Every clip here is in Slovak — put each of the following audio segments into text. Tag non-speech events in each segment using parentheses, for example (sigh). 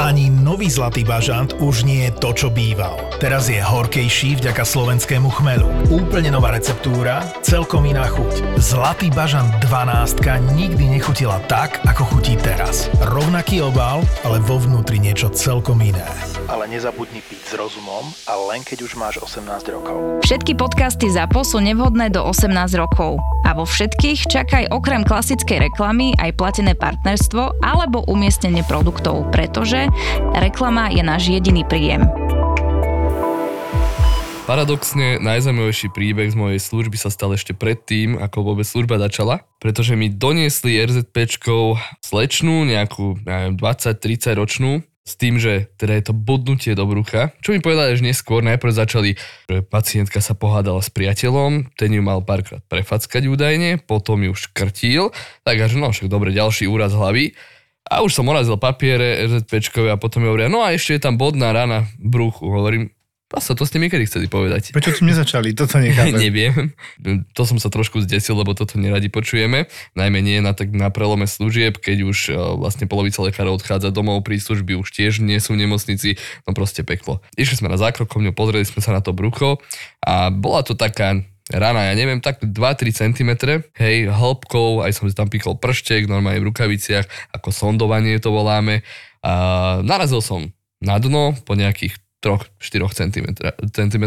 Ani nový Zlatý bažant už nie je to, čo býval. Teraz je horkejší vďaka slovenskému chmelu. Úplne nová receptúra, celkom iná chuť. Zlatý bažant 12 nikdy nechutila tak, ako chutí teraz. Rovnaký obal, ale vo vnútri niečo celkom iné. Ale nezabudni piť s rozumom a len keď už máš 18 rokov. Všetky podcasty ZAPO sú nevhodné do 18 rokov. A vo všetkých čakaj okrem klasickej reklamy aj platené partnerstvo alebo umiestnenie produktov, pretože reklama je náš jediný príjem. Paradoxne, najzaujímavejší príbeh z mojej služby sa stal ešte predtým, ako vôbec služba začala, pretože mi doniesli RZPčkou slečnú, nejakú, neviem, 20-30 ročnú, s tým, že teda je to bodnutie do brucha, čo mi povedali až neskôr, najprv začali, že pacientka sa pohádala s priateľom, ten ju mal párkrát prefackať údajne, potom ju škrtil, tak až no však dobre, ďalší úraz hlavy. A už som orazil papiere RZPčkové a potom mi hovoria, no a ešte je tam bodná rana v bruchu. Hovorím, sa to ste mi kedy chceli povedať. Prečo ste nezačali? Toto nechápem. (laughs) Neviem. To som sa trošku zdesil, lebo toto neradi počujeme. Najmä nie na, tak, na prelome služieb, keď už uh, vlastne polovica lekárov odchádza domov, príslužby už tiež nie sú v nemocnici. No proste peklo. Išli sme na zákrokovňu, pozreli sme sa na to brucho a bola to taká rana, ja neviem, tak 2-3 cm, hej, hĺbkou, aj som si tam pikol prštek, normálne v rukaviciach, ako sondovanie to voláme. A narazil som na dno po nejakých 3-4 cm.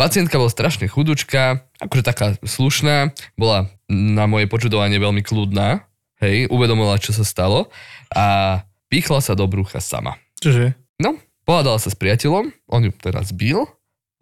Pacientka bola strašne chudučka, akože taká slušná, bola na moje počudovanie veľmi kľudná, hej, uvedomila, čo sa stalo a pichla sa do brucha sama. Čože? No, pohádala sa s priateľom, on ju teraz bil,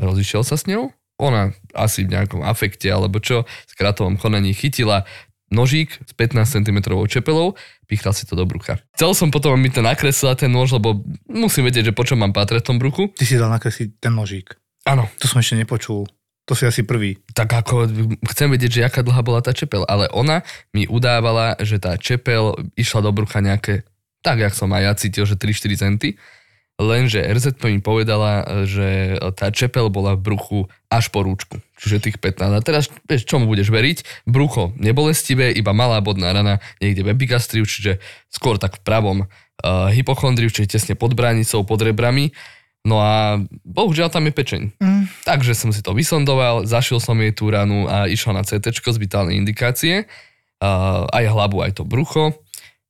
rozišiel sa s ňou, ona asi v nejakom afekte alebo čo, v skratovom konaní chytila nožík s 15 cm čepelou, pichal si to do brucha. Chcel som potom mi to nakreslať ten nôž, lebo musím vedieť, že po čom mám patrať v tom bruchu. Ty si dal nakresliť ten nožík. Áno. To som ešte nepočul. To si asi prvý. Tak ako chcem vedieť, že aká dlhá bola tá čepel, ale ona mi udávala, že tá čepel išla do brucha nejaké, tak jak som aj ja cítil, že 3-4 centy lenže RZ mi povedala, že tá čepel bola v bruchu až po rúčku, čiže tých 15. A teraz, vieš, čomu budeš veriť? Brucho nebolestivé, iba malá bodná rana niekde v epigastriu, čiže skôr tak v pravom uh, hypochondriu, čiže tesne pod bránicou, pod rebrami. No a bohužiaľ tam je pečeň. Mm. Takže som si to vysondoval, zašil som jej tú ranu a išla na CT z vitálnej indikácie. Uh, aj hlavu, aj to brucho.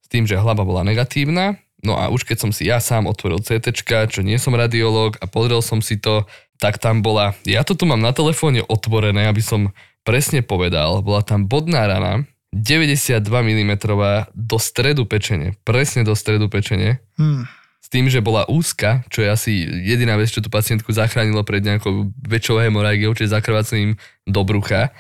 S tým, že hlava bola negatívna, No a už keď som si ja sám otvoril CT, čo nie som radiológ a pozrel som si to, tak tam bola, ja to tu mám na telefóne otvorené, aby som presne povedal, bola tam bodná rana, 92 mm do stredu pečene, presne do stredu pečene. Hmm. S tým, že bola úzka, čo je asi jediná vec, čo tú pacientku zachránilo pred nejakou väčšou hemorágiou, čiže zakrvácením do brucha.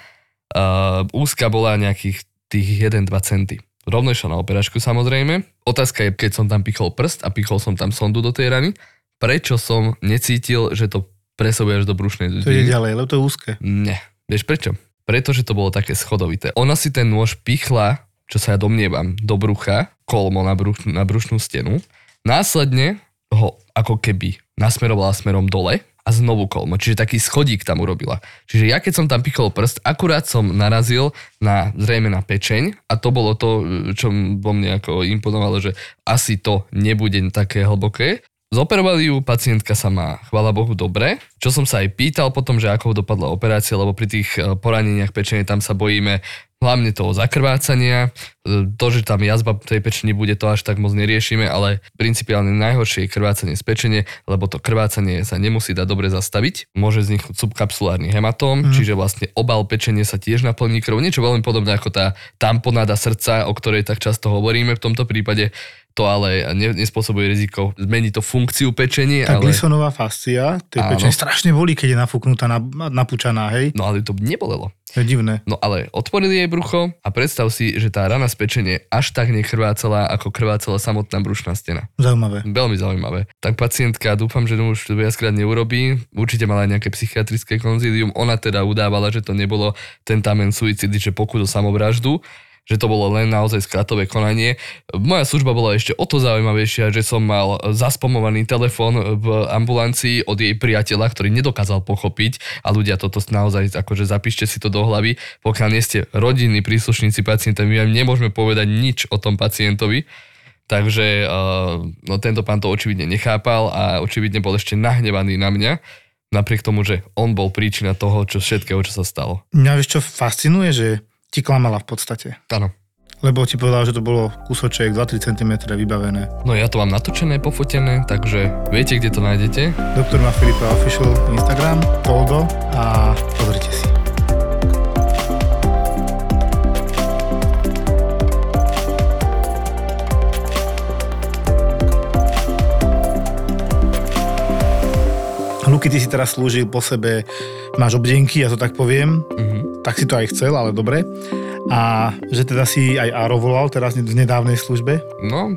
Uh, úzka bola nejakých tých 1-2 centy rovno išla na operačku samozrejme. Otázka je, keď som tam pichol prst a pichol som tam sondu do tej rany, prečo som necítil, že to presobuje až do brušnej dutiny. To je ďalej, lebo to je úzke. Nie. Vieš prečo? Pretože to bolo také schodovité. Ona si ten nôž pichla, čo sa ja domnievam, do brucha, kolmo na, bruch, na brušnú stenu. Následne ho ako keby nasmerovala smerom dole, a znovu kolmo. Čiže taký schodík tam urobila. Čiže ja keď som tam pichol prst, akurát som narazil na zrejme na pečeň a to bolo to, čo vo mne ako imponovalo, že asi to nebude také hlboké. Zoperovali ju, pacientka sa má, chvala Bohu, dobre. Čo som sa aj pýtal potom, že ako dopadla operácia, lebo pri tých eh, poraneniach pečene tam sa bojíme hlavne toho zakrvácania. To, že tam jazba tej pečení bude, to až tak moc neriešime, ale principiálne najhoršie je krvácanie z pečene, lebo to krvácanie sa nemusí dať dobre zastaviť. Môže vzniknúť subkapsulárny hematóm, mm. čiže vlastne obal pečenie sa tiež naplní krv. Niečo veľmi podobné ako tá tamponáda srdca, o ktorej tak často hovoríme v tomto prípade to ale nespôsobuje riziko. Zmení to funkciu pečenie. Tá ale... glisonová fascia, tej pečenie strašne bolí, keď je nafúknutá, napúčaná, hej? No ale to nebolelo. To je divné. No ale otvorili jej brucho a predstav si, že tá rana z pečenie až tak nekrvácala, ako krvácala samotná brušná stena. Zaujímavé. Veľmi zaujímavé. Tak pacientka, dúfam, že to už viackrát neurobí. Určite mala aj nejaké psychiatrické konzílium. Ona teda udávala, že to nebolo ten tamen suicidy, že pokus o samovraždu že to bolo len naozaj skratové konanie. Moja služba bola ešte o to zaujímavejšia, že som mal zaspomovaný telefón v ambulancii od jej priateľa, ktorý nedokázal pochopiť a ľudia toto naozaj, akože zapíšte si to do hlavy, pokiaľ nie ste rodinní príslušníci pacienta, my vám nemôžeme povedať nič o tom pacientovi, Takže uh, no, tento pán to očividne nechápal a očividne bol ešte nahnevaný na mňa, napriek tomu, že on bol príčina toho, čo všetkého, čo sa stalo. Mňa vieš čo fascinuje, že ti klamala v podstate. Áno. Lebo ti povedal, že to bolo kúsoček 2-3 cm vybavené. No ja to mám natočené, pofotené, takže viete, kde to nájdete? Doktor má Filipa Official Instagram, Poldo a pozrite si. Luky, ty si teraz slúžil po sebe, máš obdenky, ja to tak poviem, mm-hmm. Tak si to aj chcel, ale dobre. A že teda si aj Aro volal teraz v nedávnej službe? No,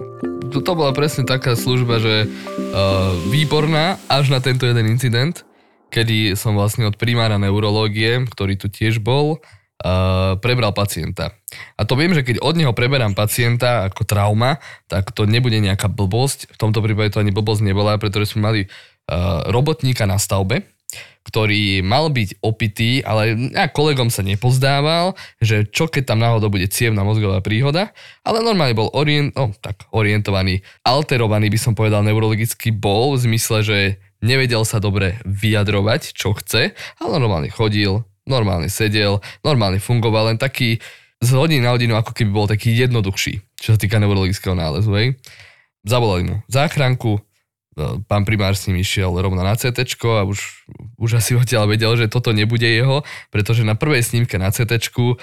to, to bola presne taká služba, že uh, výborná až na tento jeden incident, kedy som vlastne od primára neurológie, ktorý tu tiež bol, uh, prebral pacienta. A to viem, že keď od neho preberám pacienta ako trauma, tak to nebude nejaká blbosť. V tomto prípade to ani blbosť nebola, pretože sme mali uh, robotníka na stavbe, ktorý mal byť opitý, ale ja kolegom sa nepozdával, že čo keď tam náhodou bude cievna mozgová príhoda, ale normálne bol orient, no, tak orientovaný, alterovaný by som povedal neurologicky bol, v zmysle, že nevedel sa dobre vyjadrovať, čo chce, ale normálne chodil, normálne sedel, normálne fungoval, len taký z hodiny na hodinu ako keby bol taký jednoduchší, čo sa týka neurologického nálezu. Hej. Zavolali mu záchranku, pán primár s ním išiel rovno na CT a už, už asi odtiaľ vedel, že toto nebude jeho, pretože na prvej snímke na CT uh,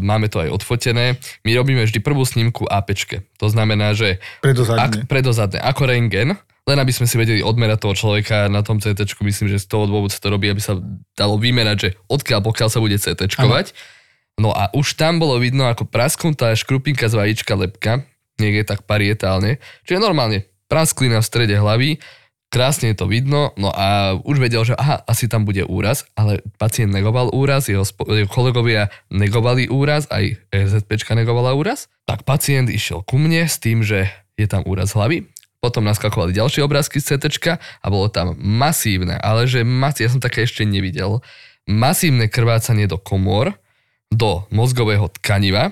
máme to aj odfotené. My robíme vždy prvú snímku AP. To znamená, že predozadne, ak, predozadne ako rengen, len aby sme si vedeli odmerať toho človeka na tom CT, myslím, že z toho dôvodu sa to robí, aby sa dalo vymerať, že odkiaľ pokiaľ sa bude CT. No a už tam bolo vidno ako prasknutá škrupinka z vajíčka lepka, niekde tak parietálne, čiže normálne prasklina v strede hlavy, krásne je to vidno, no a už vedel, že aha, asi tam bude úraz, ale pacient negoval úraz, jeho, spo- jeho kolegovia negovali úraz, aj RZPčka negovala úraz, tak pacient išiel ku mne s tým, že je tam úraz hlavy, potom naskakovali ďalšie obrázky z CT a bolo tam masívne, ale že masívne, ja som také ešte nevidel, masívne krvácanie do komor, do mozgového tkaniva,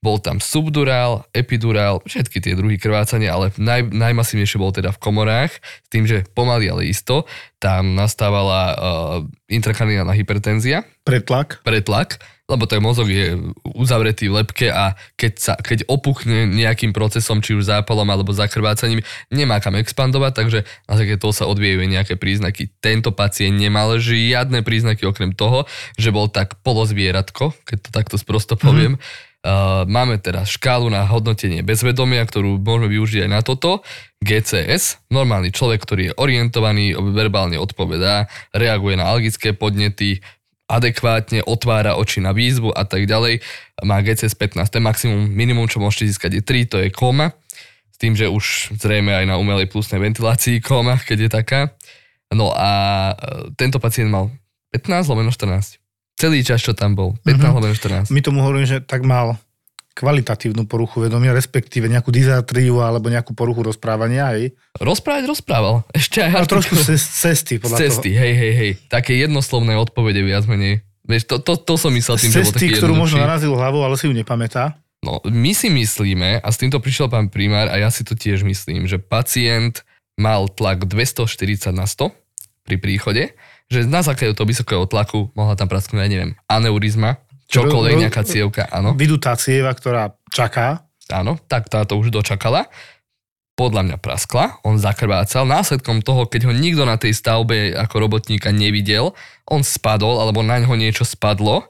bol tam subdurál, epidurál, všetky tie druhy krvácania, ale naj, najmasívnejšie bol teda v komorách, s tým, že pomaly, ale isto, tam nastávala uh, intrakranálna hypertenzia. Pretlak. Pretlak, lebo ten mozog je uzavretý v lepke a keď, sa, keď opuchne nejakým procesom, či už zápalom alebo zakrvácaním, nemá kam expandovať, takže na základe toho sa odvíjajú nejaké príznaky. Tento pacient nemal žiadne príznaky okrem toho, že bol tak polozvieratko, keď to takto sprosto poviem, mm-hmm Uh, máme teraz škálu na hodnotenie bezvedomia, ktorú môžeme využiť aj na toto. GCS, normálny človek, ktorý je orientovaný, verbálne odpovedá, reaguje na algické podnety, adekvátne otvára oči na výzvu a tak ďalej. Má GCS 15, ten maximum, minimum, čo môžete získať je 3, to je koma. S tým, že už zrejme aj na umelej plusnej ventilácii koma, keď je taká. No a e, tento pacient mal 15 lomeno 14. Celý čas, čo tam bol. 15 mm-hmm. 14. My tomu hovorím, že tak mal kvalitatívnu poruchu vedomia, respektíve nejakú dizatriu alebo nejakú poruchu rozprávania, hej? Rozprávať rozprával. (laughs) Ešte aj... Ale trošku z cesty, podľa z cesty, toho. hej, hej, hej. Také jednoslovné odpovede viac menej. Vieš, to, to, to som myslel tým, cesty, že bol taký ktorú možno narazil hlavou, ale si ju nepamätá. No, my si myslíme, a s týmto prišiel pán primár, a ja si to tiež myslím, že pacient mal tlak 240 na 100 pri príchode že na základe toho vysokého tlaku mohla tam prasknúť, ja neviem, aneurizma, čokoľvek, nejaká cievka, áno. Vydutá cieva, ktorá čaká. Áno, tak táto už dočakala. Podľa mňa praskla, on zakrvácal. Následkom toho, keď ho nikto na tej stavbe ako robotníka nevidel, on spadol, alebo na ňo niečo spadlo,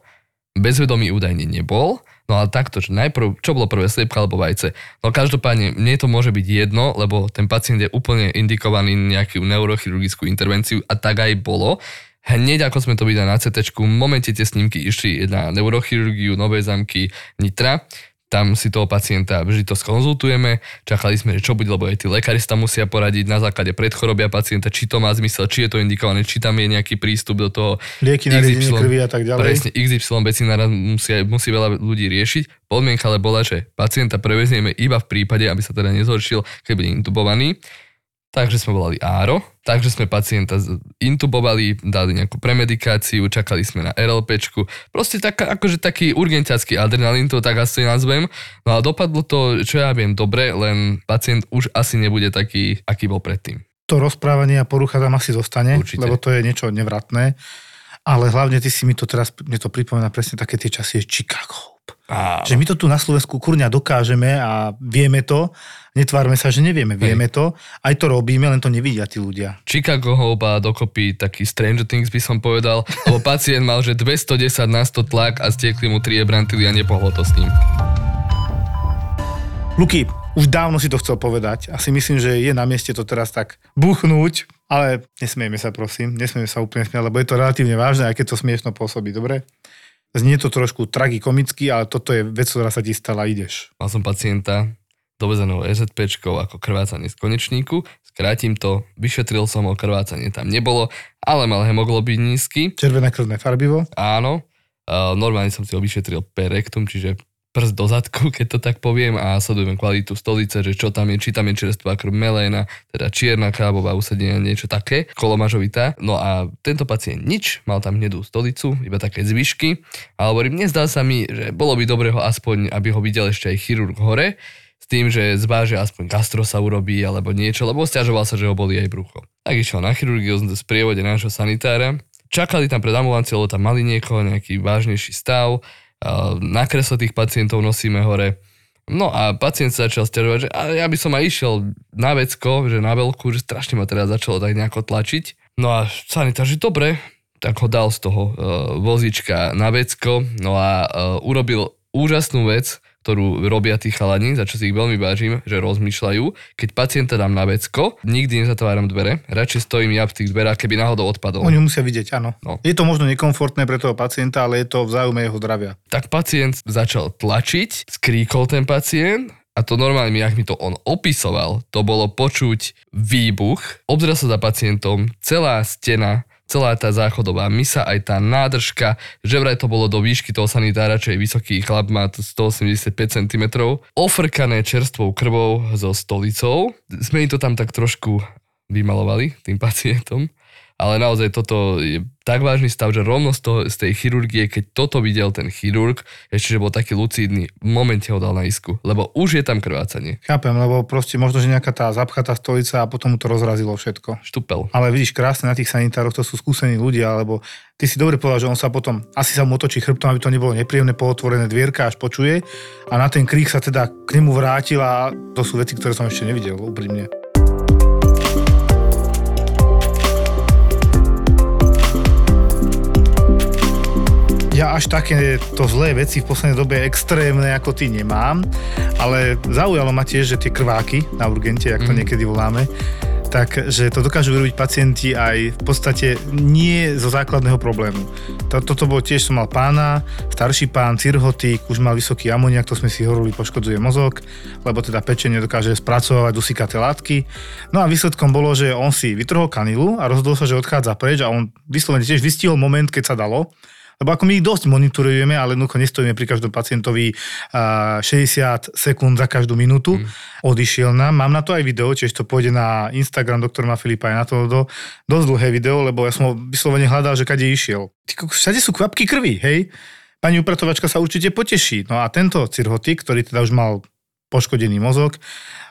bezvedomý údajne nebol, No ale takto, že najprv, čo bolo prvé, sliepka alebo vajce? No každopádne, mne to môže byť jedno, lebo ten pacient je úplne indikovaný nejakú neurochirurgickú intervenciu a tak aj bolo. Hneď ako sme to videli na CT, v momente tie snímky išli na neurochirurgiu Novej zamky Nitra, tam si toho pacienta vždy to skonzultujeme, čakali sme, že čo bude, lebo aj tí lekári sa musia poradiť na základe predchorobia pacienta, či to má zmysel, či je to indikované, či tam je nejaký prístup do toho. Lieky na krvi a tak ďalej. Presne, XY veci naraz musí, musí veľa ľudí riešiť. Podmienka ale bola, že pacienta prevezieme iba v prípade, aby sa teda nezhoršil, keď bude intubovaný Takže sme volali Áro, takže sme pacienta intubovali, dali nejakú premedikáciu, čakali sme na RLPčku. Proste tak, akože taký urgentiacký adrenalín, to tak asi nazvem. No a dopadlo to, čo ja viem, dobre, len pacient už asi nebude taký, aký bol predtým. To rozprávanie a porucha tam asi zostane, Určite. lebo to je niečo nevratné. Ale hlavne ty si mi to teraz, mne to pripomína presne také tie časy Chicago. Áno. Že my to tu na Slovensku kurňa dokážeme a vieme to, netvárme sa, že nevieme, vieme Hej. to, aj to robíme, len to nevidia tí ľudia. Chicago Hope dokopy taký Stranger Things by som povedal, lebo (laughs) pacient mal, že 210 na 100 tlak a stiekli mu 3 ebrantily a nepohlo to s ním. Luky, už dávno si to chcel povedať a si myslím, že je na mieste to teraz tak buchnúť, ale nesmieme sa prosím, nesmieme sa úplne smiať, lebo je to relatívne vážne, aj keď to smiešno pôsobí, dobre? Znie to trošku tragikomicky, ale toto je vec, ktorá sa ti stala, ideš. Mal som pacienta dovezeného EZPčkou ako krvácanie z konečníku. Skrátim to, vyšetril som ho, krvácanie tam nebolo, ale mal hemoglobín nízky. Červené krvné farbivo? Áno. normálne som si ho vyšetril per rectum, čiže prst do zadku, keď to tak poviem a sledujem kvalitu stolice, že čo tam je, či tam je čerstvá krv meléna, teda čierna kábová usadenia, niečo také, kolomažovitá. No a tento pacient nič, mal tam hnedú stolicu, iba také zvyšky a hovorím, nezdá sa mi, že bolo by dobre ho aspoň, aby ho videl ešte aj chirurg hore, tým, že zváže aspoň gastro sa urobí alebo niečo, lebo stiažoval sa, že ho boli aj brucho. Tak išiel na chirurgiu v sprievode nášho sanitára, čakali tam pred ambulanciou, lebo tam mali niekoho, nejaký vážnejší stav, na kresle tých pacientov nosíme hore. No a pacient sa začal stiažovať, že ja by som aj išiel na vecko, že na veľkú, že strašne ma teda začalo tak nejako tlačiť. No a sanitár, že dobre, tak ho dal z toho uh, vozička na vecko, no a uh, urobil úžasnú vec, ktorú robia tí chalani, za čo si ich veľmi vážim, že rozmýšľajú. Keď pacienta dám na vecko, nikdy nezatváram dvere, radšej stojím ja v tých dverách, keby náhodou odpadol. Oni musia vidieť, áno. No. Je to možno nekomfortné pre toho pacienta, ale je to v záujme jeho zdravia. Tak pacient začal tlačiť, skríkol ten pacient a to normálne, jak mi to on opisoval, to bolo počuť výbuch, obzrel sa za pacientom, celá stena celá tá záchodová misa, aj tá nádržka, že vraj to bolo do výšky toho sanitára, čo je vysoký chlap, má 185 cm, ofrkané čerstvou krvou so stolicou. Sme to tam tak trošku vymalovali tým pacientom ale naozaj toto je tak vážny stav, že rovno z, toho, z tej chirurgie, keď toto videl ten chirurg, ešte, že bol taký lucídny, v momente ho dal na isku, lebo už je tam krvácanie. Chápem, lebo proste možno, že nejaká tá zapchatá stolica a potom mu to rozrazilo všetko. Štupel. Ale vidíš, krásne na tých sanitároch, to sú skúsení ľudia, alebo ty si dobre povedal, že on sa potom asi sa mu otočí chrbtom, aby to nebolo nepríjemné, pootvorené dvierka až počuje a na ten krík sa teda k nemu vrátil a to sú veci, ktoré som ešte nevidel úprimne. Ja až také to zlé veci v poslednej dobe extrémne ako ty nemám, ale zaujalo ma tiež, že tie krváky na urgente, jak to mm. niekedy voláme, takže to dokážu vyrobiť pacienti aj v podstate nie zo základného problému. Toto bol tiež, som mal pána, starší pán, cirhotik, už mal vysoký amoniak, to sme si hovorili, poškodzuje mozog, lebo teda pečenie dokáže spracovať dusikaté látky. No a výsledkom bolo, že on si vytrhol kanilu a rozhodol sa, že odchádza preč a on vyslovene tiež vystihol moment, keď sa dalo lebo ako my ich dosť monitorujeme, ale jednoducho nestojíme pri každom pacientovi 60 sekúnd za každú minútu. Mm. Odišiel nám, mám na to aj video, čiže to pôjde na Instagram doktora Filipa, aj na to do, dosť dlhé video, lebo ja som ho vyslovene hľadal, že kade išiel. Všade sú kvapky krvi, hej? Pani upratovačka sa určite poteší. No a tento cirhotik, ktorý teda už mal poškodený mozog,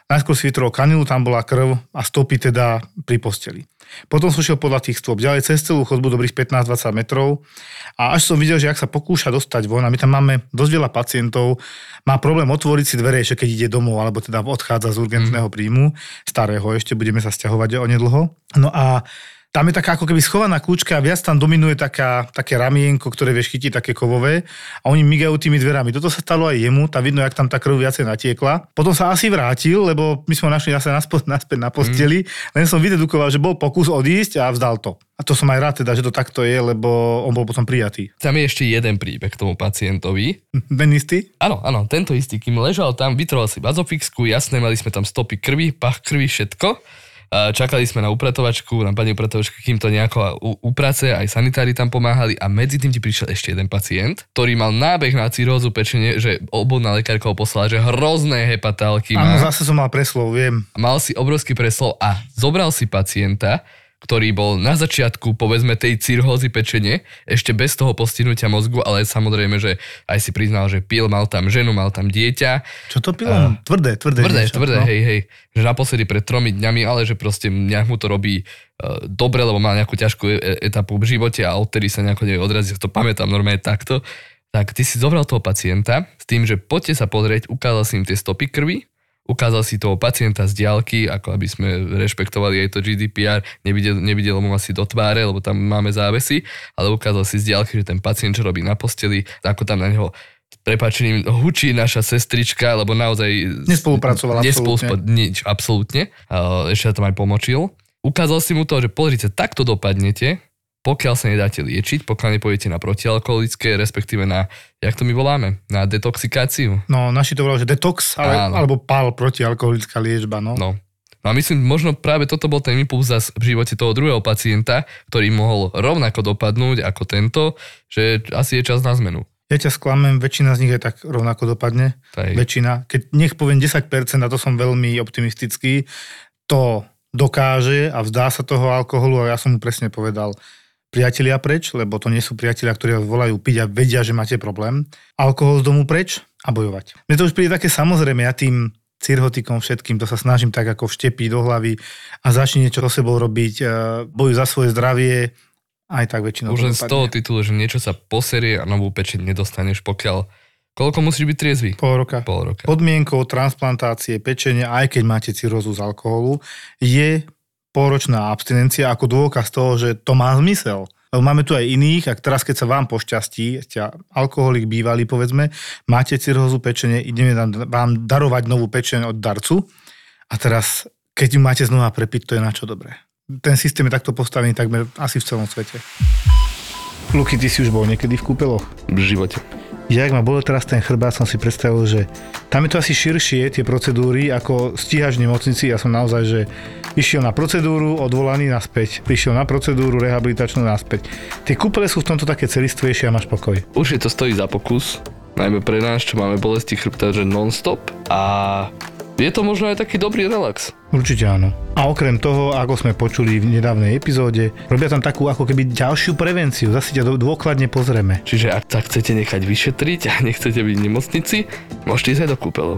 najskôr si vytrol kanilu, tam bola krv a stopy teda pri posteli. Potom som šiel podľa tých stôp ďalej cez celú chodbu dobrých 15-20 metrov a až som videl, že ak sa pokúša dostať von, a my tam máme dosť veľa pacientov, má problém otvoriť si dvere, ešte keď ide domov, alebo teda odchádza z urgentného mhm. príjmu, starého, ešte budeme sa stiahovať onedlho. No a tam je taká ako keby schovaná kľúčka a viac tam dominuje taká, také ramienko, ktoré vieš chytiť, také kovové a oni migajú tými dverami. Toto sa stalo aj jemu, tam vidno, jak tam tá krv viacej natiekla. Potom sa asi vrátil, lebo my sme ho našli zase naspäť na posteli, mm. len som vydedukoval, že bol pokus odísť a vzdal to. A to som aj rád teda, že to takto je, lebo on bol potom prijatý. Tam je ešte jeden príbeh k tomu pacientovi. (laughs) Ten istý? Áno, áno, tento istý. Kým ležal tam, vytrval si bazofixku, jasné, mali sme tam stopy krvi, pach krvi, všetko. Čakali sme na upratovačku, na pani upratovačku, kým to nejako uprace, aj sanitári tam pomáhali a medzi tým ti prišiel ešte jeden pacient, ktorý mal nábeh na cirózu pečenie, že obvodná lekárka ho poslala, že hrozné hepatálky má. Áno, zase som mal preslov, viem. Mal si obrovský preslov a zobral si pacienta, ktorý bol na začiatku, povedzme, tej cirhózy pečenie, ešte bez toho postihnutia mozgu, ale samozrejme, že aj si priznal, že pil, mal tam ženu, mal tam dieťa. Čo to pil? Uh, tvrdé, tvrdé. Tvrdé, niečo, tvrdé, no? hej, hej. Že naposledy pred tromi dňami, ale že proste nejak mu to robí uh, dobre, lebo mal nejakú ťažkú e, e, etapu v živote a odtedy sa nejako odrazí, to pamätám normálne takto. Tak ty si zobral toho pacienta s tým, že poďte sa pozrieť, ukázal si im tie stopy krvi, ukázal si toho pacienta z diálky, ako aby sme rešpektovali aj to GDPR, nevidel, nevidel mu asi do tváre, lebo tam máme závesy, ale ukázal si z diálky, že ten pacient, čo robí na posteli, ako tam na neho prepačením hučí naša sestrička, lebo naozaj... Nespolupracovala absolútne. Nič, absolútne. Ešte tam aj pomočil. Ukázal si mu to, že pozrite, takto dopadnete, pokiaľ sa nedáte liečiť, pokiaľ nepojete na protialkoholické, respektíve na, jak to my voláme, na detoxikáciu. No, naši to volajú, že detox, ale, alebo PAL, protialkoholická liečba, no. no. No a myslím, možno práve toto bol ten impuls v živote toho druhého pacienta, ktorý mohol rovnako dopadnúť ako tento, že asi je čas na zmenu. Ja ťa sklamem, väčšina z nich je tak rovnako dopadne. Taj. Väčšina. Keď nech poviem 10%, a to som veľmi optimistický, to dokáže a vzdá sa toho alkoholu a ja som mu presne povedal, priatelia preč, lebo to nie sú priatelia, ktorí vás volajú piť a vedia, že máte problém. Alkohol z domu preč a bojovať. Mne to už príde také samozrejme, ja tým cirhotikom všetkým, to sa snažím tak ako vštepiť do hlavy a začne niečo so sebou robiť, e, boju za svoje zdravie, aj tak väčšinou. Už len z toho titulu, že niečo sa poserie a novú pečeň nedostaneš, pokiaľ Koľko musíš byť triezvy? Pol roka. Pol roka. Podmienkou transplantácie pečenia, aj keď máte cirrózu z alkoholu, je polročná abstinencia ako dôkaz toho, že to má zmysel. Lebo máme tu aj iných, a teraz keď sa vám pošťastí, ste alkoholik bývalý, povedzme, máte cirhózu pečenie, ideme vám darovať novú pečeň od darcu a teraz, keď ju máte znova prepiť, to je na čo dobré. Ten systém je takto postavený takmer asi v celom svete. Luky, ty si už bol niekedy v kúpeloch? V živote jak ma bolo teraz ten chrbát, som si predstavil, že tam je to asi širšie, tie procedúry, ako stíhaš v nemocnici. Ja som naozaj, že išiel na procedúru, odvolaný naspäť. Prišiel na procedúru rehabilitačnú naspäť. Tie kúpele sú v tomto také celistvejšie a máš pokoj. Je to stojí za pokus, najmä pre nás, čo máme bolesti chrbta, že non-stop a je to možno aj taký dobrý relax. Určite áno. A okrem toho, ako sme počuli v nedávnej epizóde, robia tam takú ako keby ďalšiu prevenciu. Zase ťa dôkladne pozrieme. Čiže ak sa chcete nechať vyšetriť a (laughs) nechcete byť v nemocnici, môžete ísť aj do kúpeľov.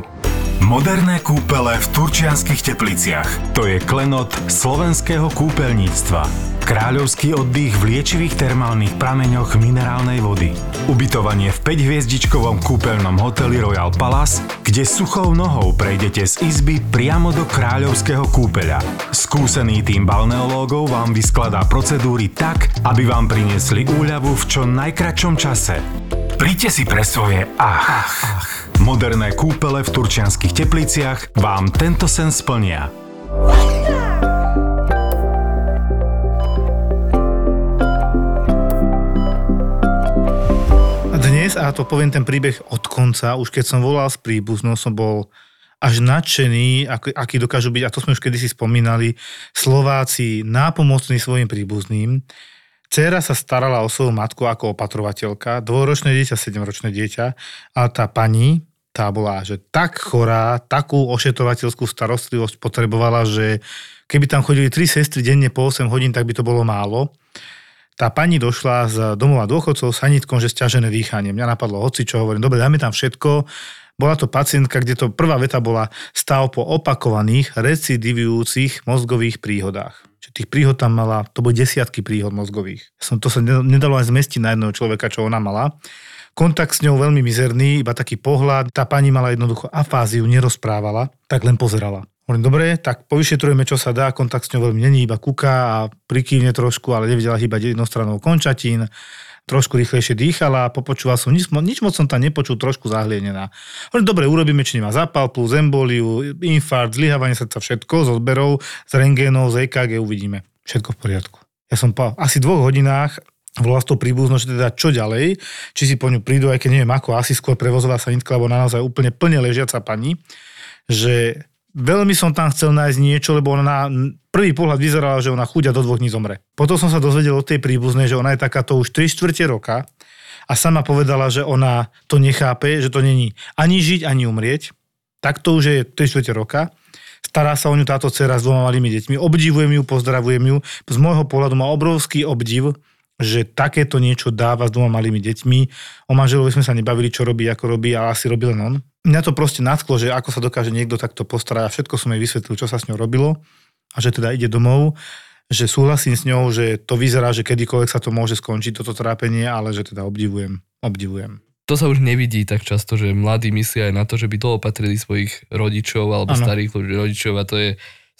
Moderné kúpele v Turčianskych tepliciach. To je klenot slovenského kúpeľníctva. Kráľovský oddych v liečivých termálnych prameňoch minerálnej vody. Ubytovanie v 5-hviezdičkovom kúpeľnom hoteli Royal Palace, kde suchou nohou prejdete z izby priamo do kráľovského kúpeľa. Skúsený tým balneológov vám vyskladá procedúry tak, aby vám priniesli úľavu v čo najkračom čase. Príďte si pre svoje ach. ach, ach. Moderné kúpele v turčianských tepliciach vám tento sen splnia. A to poviem ten príbeh od konca, už keď som volal s príbuznou, som bol až nadšený, aký, dokážu byť, a to sme už kedysi spomínali, Slováci nápomocní svojim príbuzným. Cera sa starala o svoju matku ako opatrovateľka, dvoročné dieťa, sedemročné dieťa, a tá pani, tá bola že tak chorá, takú ošetrovateľskú starostlivosť potrebovala, že keby tam chodili tri sestry denne po 8 hodín, tak by to bolo málo. Tá pani došla z domova dôchodcov s hanitkom, že stiažené dýchanie. Mňa napadlo hoci, čo hovorím, dobre, dáme tam všetko. Bola to pacientka, kde to prvá veta bola stav po opakovaných recidivujúcich mozgových príhodách. Čiže tých príhod tam mala, to boli desiatky príhod mozgových. Som, to sa nedalo aj zmestiť na jedného človeka, čo ona mala. Kontakt s ňou veľmi mizerný, iba taký pohľad. Tá pani mala jednoducho afáziu, nerozprávala, tak len pozerala. Hovorím, dobre, tak povyšetrujeme, čo sa dá, kontakt s ňou veľmi není, iba kúka a prikývne trošku, ale nevedela hýbať jednostranou končatín trošku rýchlejšie dýchala, popočúval som, nič, nič moc som tam nepočul, trošku zahlienená. Hovorím, dobre, urobíme, či nemá zápal plus emboliu, infarkt, zlyhávanie srdca, všetko z odberov, z rengénov, z EKG, uvidíme. Všetko v poriadku. Ja som po asi dvoch hodinách volal s tou príbuznou, že teda čo ďalej, či si po ňu prídu, aj keď neviem ako, asi skôr prevozová sanitka, lebo naozaj úplne plne ležiaca pani, že veľmi som tam chcel nájsť niečo, lebo ona na prvý pohľad vyzerala, že ona chudia do dvoch dní zomre. Potom som sa dozvedel od tej príbuznej, že ona je takáto už 3 čtvrte roka a sama povedala, že ona to nechápe, že to není ani žiť, ani umrieť. Tak to už je 3 čtvrte roka Stará sa o ňu táto dcera s dvoma malými deťmi. Obdivujem ju, pozdravujem ju. Z môjho pohľadu má obrovský obdiv, že takéto niečo dáva s dvoma malými deťmi. O manželovi sme sa nebavili, čo robí, ako robí, ale asi robí len on. Mňa to proste nadklo, že ako sa dokáže niekto takto postarať a všetko som jej vysvetlil, čo sa s ňou robilo a že teda ide domov že súhlasím s ňou, že to vyzerá, že kedykoľvek sa to môže skončiť, toto trápenie, ale že teda obdivujem, obdivujem to sa už nevidí tak často, že mladí myslia aj na to, že by to opatrili svojich rodičov alebo ano. starých rodičov a to je,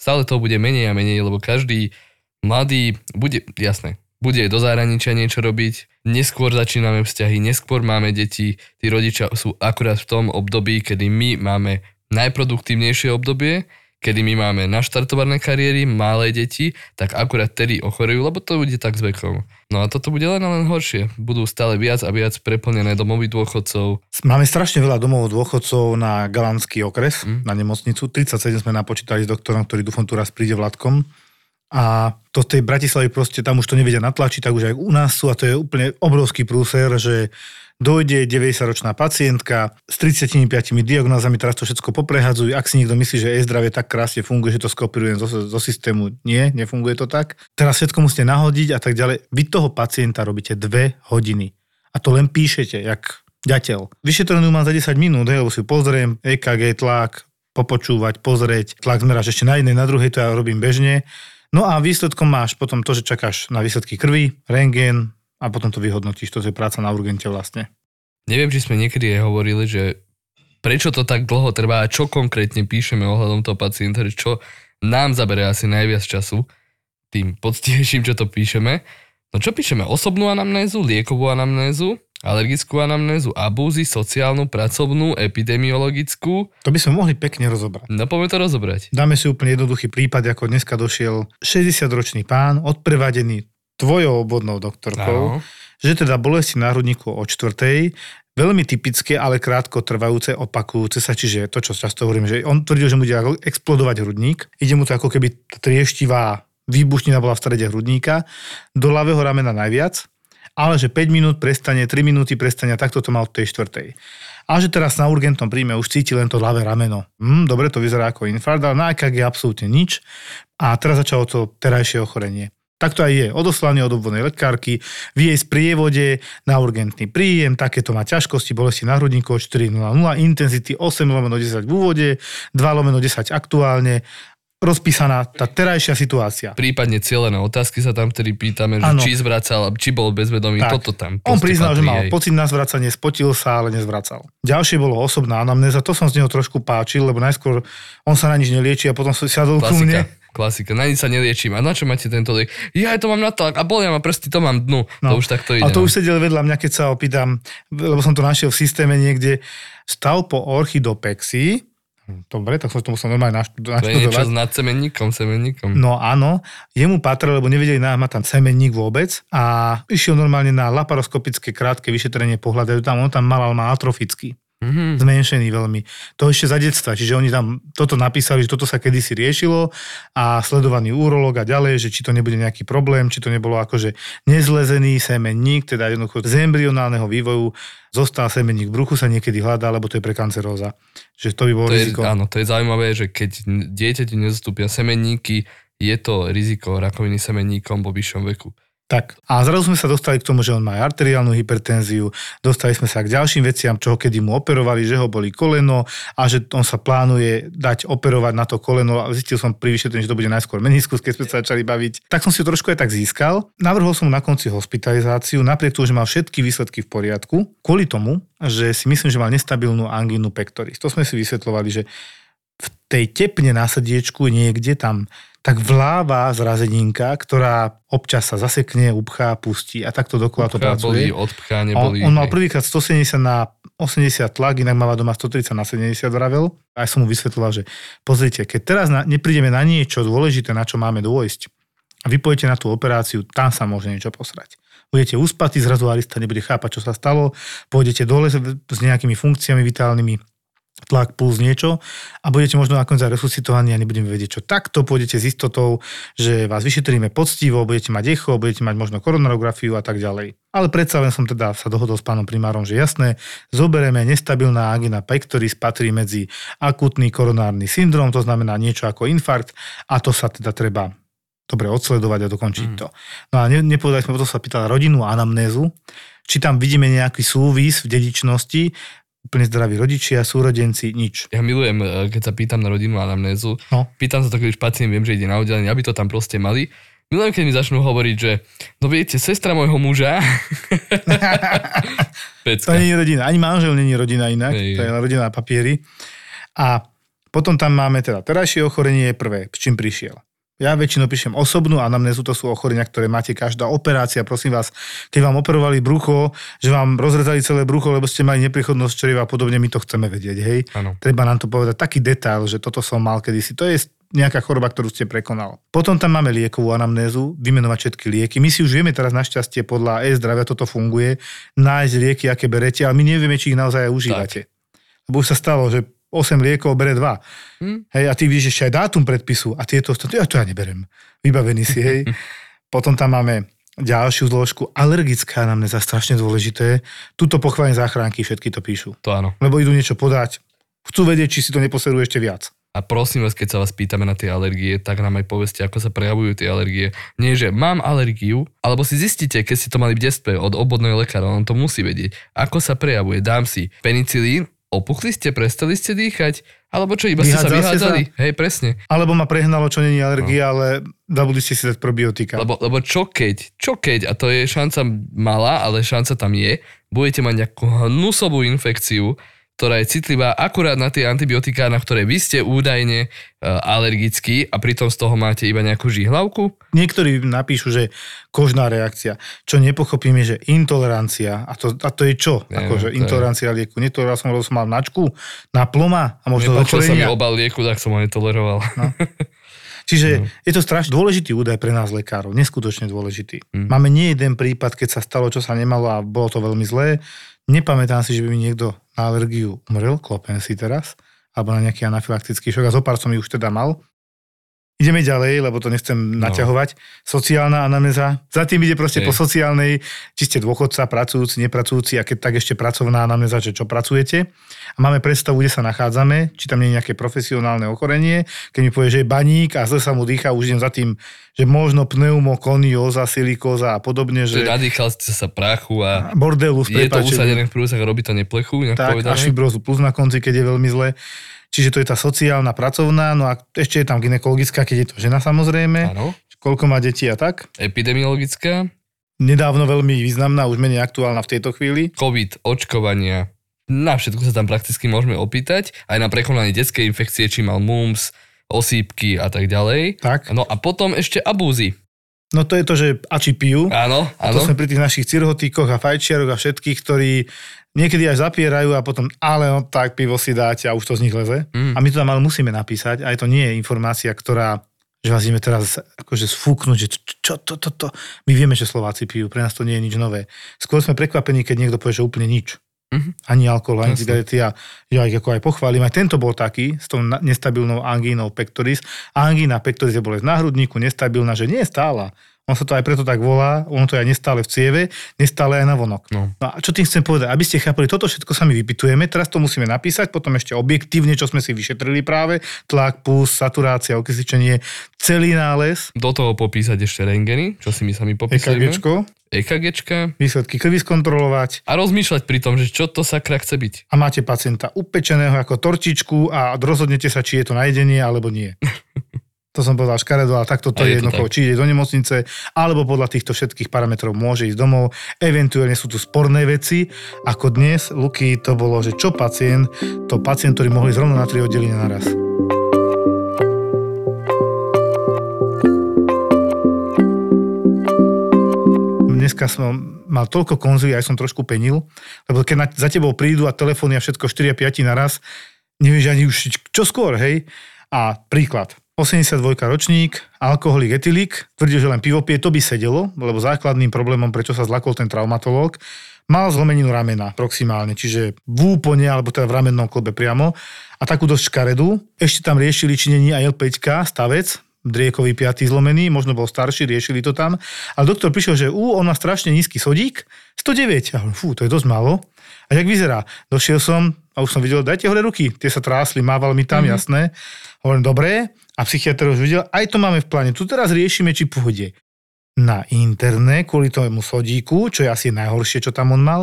stále to bude menej a menej, lebo každý mladý bude, jasné, bude do zahraničia niečo robiť, neskôr začíname vzťahy, neskôr máme deti, tí rodičia sú akurát v tom období, kedy my máme najproduktívnejšie obdobie kedy my máme naštartované kariéry, malé deti, tak akurát tedy ochorujú, lebo to bude tak s vekom. No a toto bude len a len horšie. Budú stále viac a viac preplnené domovy dôchodcov. Máme strašne veľa domov dôchodcov na Galanský okres, mm. na nemocnicu. 37 sme napočítali s doktorom, ktorý dúfam tu raz príde vládkom. A to v tej Bratislavy proste tam už to nevedia natlačiť, tak už aj u nás sú a to je úplne obrovský prúser, že dojde 90-ročná pacientka s 35 diagnózami, teraz to všetko poprehadzujú. Ak si niekto myslí, že e-zdravie tak krásne funguje, že to skopírujem zo, zo systému, nie, nefunguje to tak. Teraz všetko musíte nahodiť a tak ďalej. Vy toho pacienta robíte dve hodiny. A to len píšete, jak ďateľ. Vyšetrenú mám za 10 minút, lebo si pozriem EKG, tlak, popočúvať, pozrieť, tlak zmeráš ešte na jednej, na druhej, to ja robím bežne. No a výsledkom máš potom to, že čakáš na výsledky krvi, rengén, a potom to vyhodnotíš, to je práca na urgente vlastne. Neviem, či sme niekedy aj hovorili, že prečo to tak dlho trvá a čo konkrétne píšeme ohľadom toho pacienta, čo nám zabere asi najviac času, tým poctivejším, čo to píšeme. No čo píšeme? Osobnú anamnézu, liekovú anamnézu, alergickú anamnézu, abúzy, sociálnu, pracovnú, epidemiologickú. To by sme mohli pekne rozobrať. No poďme to rozobrať. Dáme si úplne jednoduchý prípad, ako dneska došiel 60-ročný pán, odprevadený tvojou obvodnou doktorkou, Aho. že teda bolesti na hrudníku o čtvrtej, veľmi typické, ale krátko trvajúce, opakujúce sa, čiže to, čo často hovorím, že on tvrdil, že mu bude explodovať hrudník, ide mu to ako keby trieštivá výbušnina bola v strede hrudníka, do ľavého ramena najviac, ale že 5 minút prestane, 3 minúty prestane, takto to mal od tej štvrtej. A že teraz na urgentnom príjme už cíti len to ľavé rameno. Hm, dobre, to vyzerá ako infarkt, ale na EKG absolútne nič. A teraz začalo to terajšie ochorenie. Tak to aj je. Odoslanie od obvodnej lekárky, v jej sprievode na urgentný príjem, takéto má ťažkosti, bolesti na hrudníku 4.00, intenzity 8 lomeno 10 v úvode, 2 lomeno 10 aktuálne, rozpísaná tá terajšia situácia. Prípadne cieľené otázky sa tam vtedy pýtame, že či zvracal, či bol bezvedomý, tak. toto tam. On priznal, že mal aj. pocit na zvracanie, spotil sa, ale nezvracal. Ďalšie bolo osobná anamnéza, to som z neho trošku páčil, lebo najskôr on sa na nič nelieči a potom sa sadol ku mne Klasika, na nič sa neliečím. A na čo máte tento liek? Ja to mám na to a bolia ma prsty, to mám dnu. No. To už takto ide. A to no. už sedel vedľa mňa, keď sa opýtam, lebo som to našiel v systéme niekde, stav po orchidopexii, Dobre, tak som to musel normálne naštudovať. To je niečo s nadsemenníkom, semenníkom. No áno, jemu patril, lebo nevedeli má tam semenník vôbec a išiel normálne na laparoskopické krátke vyšetrenie pohľadajú tam, on tam mal, mal atrofický mm-hmm. zmenšený veľmi. To ešte za detstva, čiže oni tam toto napísali, že toto sa kedysi riešilo a sledovaný úrolog a ďalej, že či to nebude nejaký problém, či to nebolo akože nezlezený semenník, teda jednoducho z embryonálneho vývoju zostal semenník v bruchu sa niekedy hľadá, lebo to je pre kanceróza. Že to by bolo to riziko. Je, áno, to je zaujímavé, že keď dieťaťu nezostúpia semenníky, je to riziko rakoviny semenníkom vo vyššom veku. Tak a zrazu sme sa dostali k tomu, že on má arteriálnu hypertenziu, dostali sme sa k ďalším veciam, čo kedy mu operovali, že ho boli koleno a že on sa plánuje dať operovať na to koleno a zistil som pri vyšetrení, že to bude najskôr meniskus, keď sme sa začali baviť. Tak som si to trošku aj tak získal. Navrhol som mu na konci hospitalizáciu, napriek tomu, že mal všetky výsledky v poriadku, kvôli tomu, že si myslím, že mal nestabilnú angínu pectoris. To sme si vysvetlovali, že v tej tepne na srdiečku niekde tam tak vláva zrazeninka, ktorá občas sa zasekne, upchá, pustí a takto dokola to pracuje. Boli, odpchá, neboli. On, on mal prvýkrát 170 na 80 tlak, inak máva doma 130 na 70 vravel. A ja som mu vysvetloval, že pozrite, keď teraz na, neprídeme na niečo dôležité, na čo máme dôjsť, a vy pôjdete na tú operáciu, tam sa môže niečo posrať. Budete uspatí, zrazu arista nebude chápať, čo sa stalo, pôjdete dole s nejakými funkciami vitálnymi, tlak, puls, niečo a budete možno nakoniec aj resuscitovaní a nebudeme vedieť čo. Takto pôjdete s istotou, že vás vyšetríme poctivo, budete mať echo, budete mať možno koronarografiu a tak ďalej. Ale predsa len som teda sa dohodol s pánom primárom, že jasné, zoberieme nestabilná angina pectoris patrí medzi akutný koronárny syndrom, to znamená niečo ako infarkt a to sa teda treba dobre odsledovať a dokončiť mm. to. No a nepovedali sme, potom sa pýtala rodinu anamnézu, či tam vidíme nejaký súvis v dedičnosti úplne zdraví rodičia, súrodenci, nič. Ja milujem, e, keď sa pýtam na rodinu a anamnézu. No. Pýtam sa to, keď už pacient viem, že ide na oddelenie, aby to tam proste mali. Milujem, keď mi začnú hovoriť, že no viete, sestra môjho muža. (laughs) to nie je rodina. Ani manžel nie je rodina inak. Hej, to je rodina na papieri. A potom tam máme teda terajšie ochorenie prvé, s čím prišiel. Ja väčšinou píšem osobnú anamnézu, to sú ochorenia, ktoré máte každá operácia. Prosím vás, keď vám operovali brucho, že vám rozrezali celé brucho, lebo ste mali neprichodnosť čreva a podobne, my to chceme vedieť, hej. Ano. Treba nám to povedať taký detail, že toto som mal kedysi. To je nejaká choroba, ktorú ste prekonal. Potom tam máme liekovú anamnézu, vymenovať všetky lieky. My si už vieme teraz našťastie podľa e-zdravia toto funguje, nájsť lieky, aké berete, ale my nevieme, či ich naozaj aj užívate. Tak. Lebo už sa stalo, že 8 liekov, bere 2. Hmm. Hej, a ty vidíš ešte aj dátum predpisu a tieto, to, ja to ja neberem. Vybavený si, hej. (laughs) Potom tam máme ďalšiu zložku, alergická nám za strašne dôležité. Tuto pochválne záchranky všetky to píšu. To áno. Lebo idú niečo podať. Chcú vedieť, či si to neposeruje ešte viac. A prosím vás, keď sa vás pýtame na tie alergie, tak nám aj povedzte, ako sa prejavujú tie alergie. Nie, že mám alergiu, alebo si zistíte, keď ste to mali v detstve od obvodného lekára, on to musí vedieť. Ako sa prejavuje? Dám si penicilín, opuchli ste, prestali ste dýchať, alebo čo, iba ste sa vyhádzali? Sa? Hej, presne. Alebo ma prehnalo, čo není alergia, no. ale zabudli ste si dať probiotika. Lebo, lebo čo keď, čo keď, a to je šanca malá, ale šanca tam je, budete mať nejakú hnusovú infekciu, ktorá je citlivá akurát na tie antibiotiká, na ktoré vy ste údajne uh, alergickí a pritom z toho máte iba nejakú žihlavku? Niektorí napíšu, že kožná reakcia. Čo nepochopím je, že intolerancia. A to, a to je čo? Nie, akože intolerancia je... lieku. Netoleroval som, lebo som mal načku na ploma a možno Nepáčil sa mi obal lieku, tak som ho netoleroval. No. (laughs) Čiže no. je to strašne dôležitý údaj pre nás lekárov, neskutočne dôležitý. Mm. Máme nie jeden prípad, keď sa stalo, čo sa nemalo a bolo to veľmi zlé. Nepamätám si, že by mi niekto na alergiu umrel, klopem si teraz, alebo na nejaký anafylaktický šok a zopár som ich už teda mal. Ideme ďalej, lebo to nechcem no. naťahovať. Sociálna anamnéza. Za tým ide proste Ej. po sociálnej, či ste dôchodca, pracujúci, nepracujúci a keď tak ešte pracovná anamnéza, že čo pracujete. A máme predstavu, kde sa nachádzame, či tam nie je nejaké profesionálne ochorenie. Keď mi povie, že je baník a zle sa mu dýcha, už idem za tým, že možno pneumokonióza, silikóza a podobne. Že, že nadýchal ste sa prachu a bordelu je to usadené v prúsach a robí to neplechu. Tak, povedané. a fibrozu plus na konci, keď je veľmi zle. Čiže to je tá sociálna, pracovná, no a ešte je tam ginekologická, keď je to žena samozrejme. Áno. Koľko má detí a tak. Epidemiologická. Nedávno veľmi významná, už menej aktuálna v tejto chvíli. COVID, očkovania. Na všetko sa tam prakticky môžeme opýtať. Aj na prekonanie detskej infekcie, či mal mumps, osýpky a tak ďalej. Tak. No a potom ešte abúzy. No to je to, že ači pijú. Áno, áno. A to sme pri tých našich cirhotíkoch a fajčiaroch a všetkých, ktorí niekedy až zapierajú a potom, ale no tak pivo si dáte a už to z nich leze. Mm. A my to tam ale musíme napísať, aj to nie je informácia, ktorá že vás ideme teraz akože sfúknuť, že čo to, to, to. My vieme, že Slováci pijú, pre nás to nie je nič nové. Skôr sme prekvapení, keď niekto povie, že úplne nič. Mm-hmm. Ani alkohol, ani cigarety. Ja, ja ich ako aj pochválim. Aj tento bol taký, s tou nestabilnou angínou pectoris. Angína pectoris je bolesť na hrudníku, nestabilná, že nie je stála on sa to aj preto tak volá, ono to je aj nestále v cieve, nestále aj na vonok. No. no a čo tým chcem povedať? Aby ste chápali, toto všetko sa my vypitujeme, teraz to musíme napísať, potom ešte objektívne, čo sme si vyšetrili práve, tlak, puls, saturácia, okysličenie, celý nález. Do toho popísať ešte rengeny, čo si my sami popísame. EKGčko. EKGčka. Výsledky krvi skontrolovať. A rozmýšľať pri tom, že čo to sakra chce byť. A máte pacienta upečeného ako tortičku a rozhodnete sa, či je to najedenie alebo nie. (laughs) to som povedal škaredo, ale takto to je, je jednoducho, či ide do nemocnice, alebo podľa týchto všetkých parametrov môže ísť domov. Eventuálne sú tu sporné veci, ako dnes, Luky, to bolo, že čo pacient, to pacient, ktorý mohli zrovna na tri oddelenia naraz. dneska som mal toľko konzulí, aj som trošku penil, lebo keď na, za tebou prídu a telefóny a všetko 4 a 5 naraz, nevieš ani už čo skôr, hej. A príklad, 82 ročník, alkoholik, etylik, tvrdil, že len pivo pije, to by sedelo, lebo základným problémom, prečo sa zlakol ten traumatológ, mal zlomeninu ramena proximálne, čiže v úplne, alebo teda v ramennom klobe priamo a takú dosť škaredu. Ešte tam riešili, či není aj L5, stavec, driekový piatý zlomený, možno bol starší, riešili to tam. Ale doktor prišiel, že ú, on má strašne nízky sodík, 109. A fú, to je dosť málo. A jak vyzerá? Došiel som a už som videl, dajte hore ruky. Tie sa trásli, mával mi tam, mm-hmm. jasné. Hovorím, dobre. A psychiatr už videl, aj to máme v pláne. Tu teraz riešime, či pôjde na internet kvôli tomu sodíku, čo je asi najhoršie, čo tam on mal,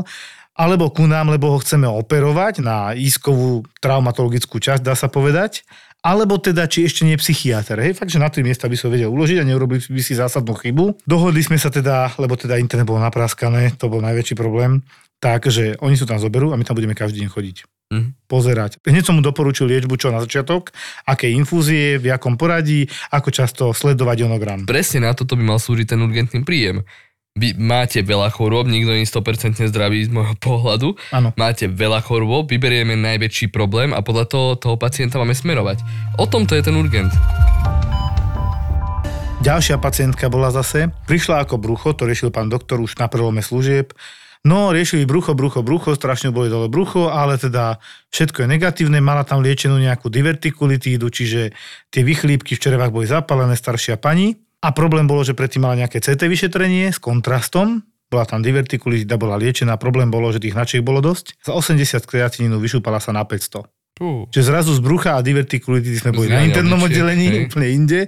alebo ku nám, lebo ho chceme operovať na iskovú traumatologickú časť, dá sa povedať, alebo teda, či ešte nie je psychiatr. Hej, fakt, že na tri miesta by som vedel uložiť a neurobili by si zásadnú chybu. Dohodli sme sa teda, lebo teda internet bol napraskané, to bol najväčší problém, takže oni sú tam zoberú a my tam budeme každý deň chodiť. Mm. Pozerať. Hneď som mu doporučil liečbu čo na začiatok, aké infúzie, v akom poradí, ako často sledovať onogram. Presne na toto by mal slúžiť ten urgentný príjem vy máte veľa chorôb, nikto nie je 100% zdravý z môjho (laughs) pohľadu. Ano. Máte veľa chorôb, vyberieme najväčší problém a podľa toho toho pacienta máme smerovať. O tom to je ten urgent. Ďalšia pacientka bola zase, prišla ako brucho, to riešil pán doktor už na prelome služieb. No, riešili brucho, brucho, brucho, strašne boli dole brucho, ale teda všetko je negatívne. Mala tam liečenú nejakú divertikulitídu, čiže tie vychlípky v čerevách boli zapálené, staršia pani. A problém bolo, že predtým mala nejaké CT vyšetrenie s kontrastom, bola tam divertikulita, bola liečená, problém bolo, že tých hnačiek bolo dosť. Za 80 kreatininu vyšúpala sa na 500. Uh. Čiže zrazu z brucha a divertikulity sme boli na internom oddelení, úplne inde.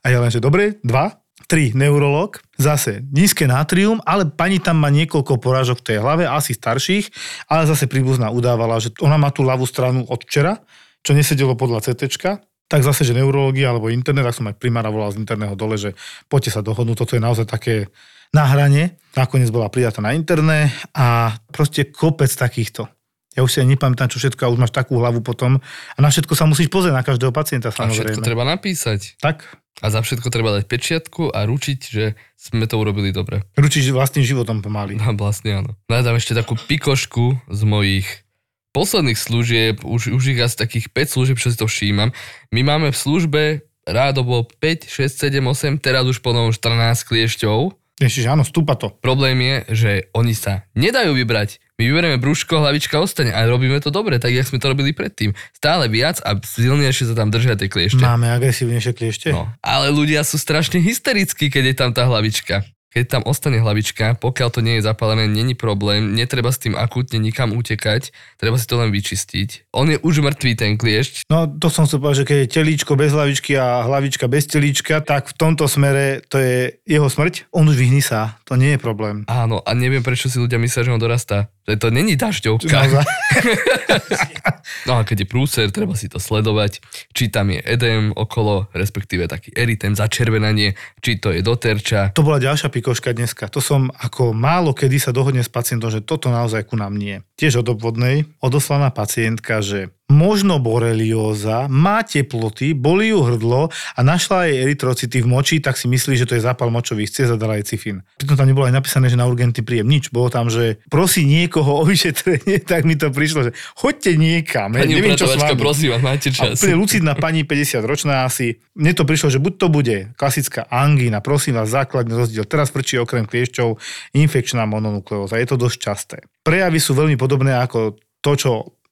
A ja len, že dobre, dva, tri, neurolog, zase nízke nátrium, ale pani tam má niekoľko porážok v tej hlave, asi starších, ale zase príbuzná udávala, že ona má tú ľavú stranu od včera, čo nesedelo podľa CT tak zase, že neurológia alebo internet, tak som aj primára volal z interného dole, že poďte sa dohodnúť, toto je naozaj také na hrane. Nakoniec bola prijatá na interné a proste kopec takýchto. Ja už si aj nepamätám, čo všetko, a už máš takú hlavu potom. A na všetko sa musíš pozrieť, na každého pacienta samozrejme. A všetko treba napísať. Tak. A za všetko treba dať pečiatku a ručiť, že sme to urobili dobre. Ručiť vlastným životom pomaly. No, vlastne áno. Dám ešte takú pikošku z mojich posledných služieb, už, už ich asi takých 5 služieb, čo si to všímam. My máme v službe rádovo 5, 6, 7, 8, teraz už potom 14 kliešťov. Ježiš, áno, stúpa to. Problém je, že oni sa nedajú vybrať. My vyberieme brúško, hlavička ostane a robíme to dobre, tak jak sme to robili predtým. Stále viac a silnejšie sa tam držia tie kliešte. Máme agresívnejšie kliešte. No, ale ľudia sú strašne hysterickí, keď je tam tá hlavička keď tam ostane hlavička, pokiaľ to nie je zapálené, není problém, netreba s tým akútne nikam utekať, treba si to len vyčistiť. On je už mŕtvý ten kliešť. No to som chcel povedať, že keď je telíčko bez hlavičky a hlavička bez telíčka, tak v tomto smere to je jeho smrť. On už vyhní sa, to nie je problém. Áno, a neviem prečo si ľudia myslia, že on dorastá. Že to není dažďovka. no (laughs) a keď je prúser, treba si to sledovať, či tam je edém okolo, respektíve taký eritém, začervenanie, či to je doterča. To bola ďalšia pikoška dneska. To som ako málo kedy sa dohodne s pacientom, že toto naozaj ku nám nie. Tiež od obvodnej odoslaná pacientka, že možno borelióza, má teploty, boli ju hrdlo a našla jej eritrocity v moči, tak si myslí, že to je zápal močových ciest a dala jej cifin. Pritom tam nebolo aj napísané, že na urgentný príjem nič. Bolo tam, že prosí niekoho o vyšetrenie, (laughs) tak mi to prišlo, že choďte niekam. Pani neviem, čo s vami. prosím vás, máte čas. A lucidná pani, 50 ročná asi. Mne to prišlo, že buď to bude klasická angína, prosím vás, základný rozdiel. Teraz prčí okrem kliešťov infekčná mononukleóza. Je to dosť časté. Prejavy sú veľmi podobné ako to, čo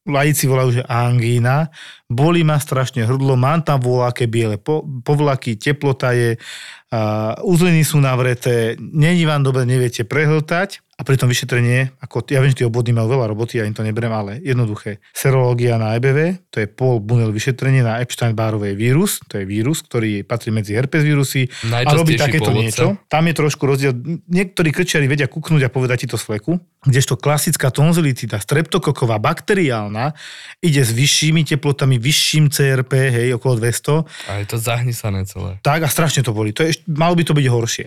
laici volajú, že angína, bolí ma strašne hrdlo, mám tam voľaké biele povlaky, teplota je, uh, uzliny sú navreté, není vám dobre, neviete prehltať a pri tom vyšetrenie, ako ja viem, že tí obvodní majú veľa roboty, ja im to neberem, ale jednoduché. Serológia na EBV, to je pol bunel vyšetrenie na Epstein-Barovej vírus, to je vírus, ktorý patrí medzi herpes vírusy a robí takéto pôvodca. niečo. Tam je trošku rozdiel. Niektorí krčiari vedia kúknúť a povedať ti to z fleku, kdežto klasická tonzilitida, streptokoková, bakteriálna, ide s vyššími teplotami, vyšším CRP, hej, okolo 200. A je to zahnisané celé. Tak a strašne to boli. To je, malo by to byť horšie.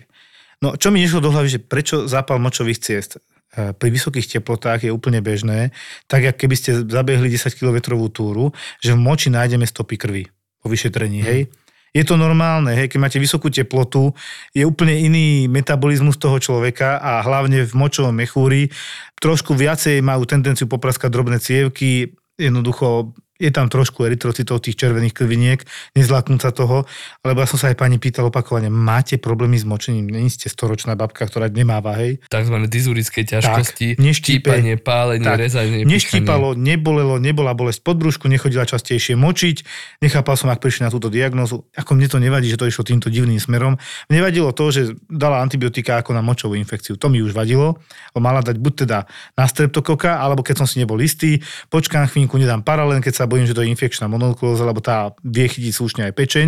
No, čo mi nešlo do hlavy, že prečo zápal močových ciest? E, pri vysokých teplotách je úplne bežné, tak ako keby ste zabehli 10 km túru, že v moči nájdeme stopy krvi po vyšetrení, hej. Je to normálne, hej, keď máte vysokú teplotu, je úplne iný metabolizmus toho človeka a hlavne v močovom mechúri. Trošku viacej majú tendenciu popraskať drobné cievky, jednoducho je tam trošku erytrocitov tých červených krviniek, nezláknúť sa toho, lebo ja som sa aj pani pýtal opakovane, máte problémy s močením, není ste storočná babka, ktorá nemá váhej. Takzvané dizurické ťažkosti, tak, neštípanie, pálenie, tak, rezanie, Neštípalo, nebolelo, nebola bolesť pod brúšku, nechodila častejšie močiť, nechápal som, ak prišli na túto diagnózu. Ako mne to nevadí, že to išlo týmto divným smerom. Mne vadilo to, že dala antibiotika ako na močovú infekciu. To mi už vadilo. Mala dať buď teda na streptokoka, alebo keď som si nebol istý, počkám chvíľku, nedám paralén, keď sa bojím, že to je infekčná mononuklóza, lebo tá vie chytiť slušne aj pečeň.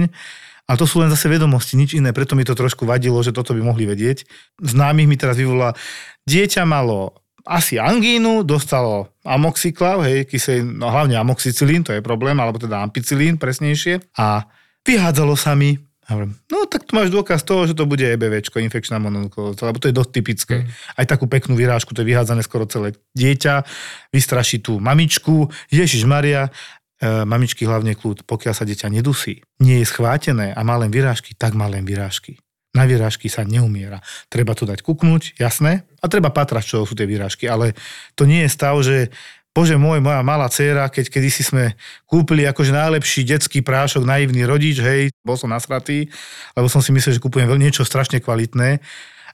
A to sú len zase vedomosti, nič iné, preto mi to trošku vadilo, že toto by mohli vedieť. Známych mi teraz vyvolá, dieťa malo asi angínu, dostalo amoxyklav, hej, kyselý, no hlavne amoxicilín, to je problém, alebo teda ampicilín presnejšie. A vyhádzalo sa mi, hovorím, no tak tu máš dôkaz toho, že to bude EBVčko, infekčná mononuklóza, lebo to je dosť typické. Mm. Aj takú peknú vyrážku, to je vyhádzané skoro celé dieťa, vystraší tú mamičku, Ježiš Maria, e, mamičky hlavne kľud, pokiaľ sa dieťa nedusí, nie je schvátené a má len vyrážky, tak má len vyrážky. Na vyrážky sa neumiera. Treba to dať kuknúť, jasné, a treba patrať, čo sú tie vyrážky, ale to nie je stav, že Bože môj, moja malá dcéra, keď kedysi sme kúpili akože najlepší detský prášok, naivný rodič, hej, bol som nasratý, lebo som si myslel, že kúpujem niečo strašne kvalitné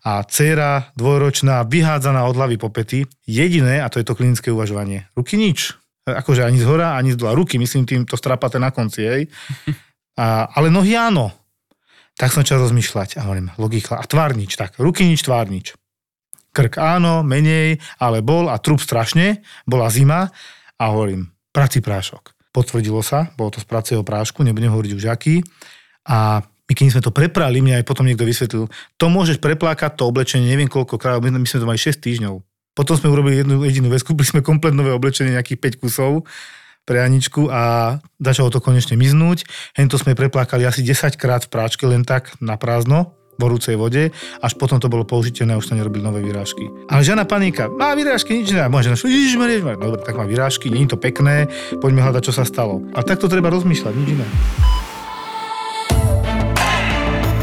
a dcéra dvojročná vyhádzaná od hlavy po pety, jediné, a to je to klinické uvažovanie, ruky nič. Akože ani z hora, ani z dola. Ruky, myslím tým, to strapate na konci, hej. A, ale nohy áno. Tak som čas rozmýšľať a hovorím, logika. A tvár nič, tak. Ruky nič, tvár nič. Krk áno, menej, ale bol a trup strašne, bola zima a hovorím, prací prášok. Potvrdilo sa, bolo to z pracieho prášku, nebudem hovoriť už aký. A my keď sme to preprali, mňa aj potom niekto vysvetlil, to môžeš preplákať, to oblečenie, neviem koľko krát, my sme to mali 6 týždňov. Potom sme urobili jednu jedinú vec, (laughs) kúpili sme komplet nové oblečenie, nejakých 5 kusov pre Aničku a začalo to konečne miznúť. Hento sme preplákali asi 10 krát v práčke len tak na prázdno, horúcej vode, až potom to bolo použiteľné a už sa nerobili nové vyrážky. Ale žiadna panika, má vyrážky, nič nedá. Môže žena, ježiš, no dobre, tak má vyrážky, nie je to pekné, poďme hľadať, čo sa stalo. A takto treba rozmýšľať, nič iné.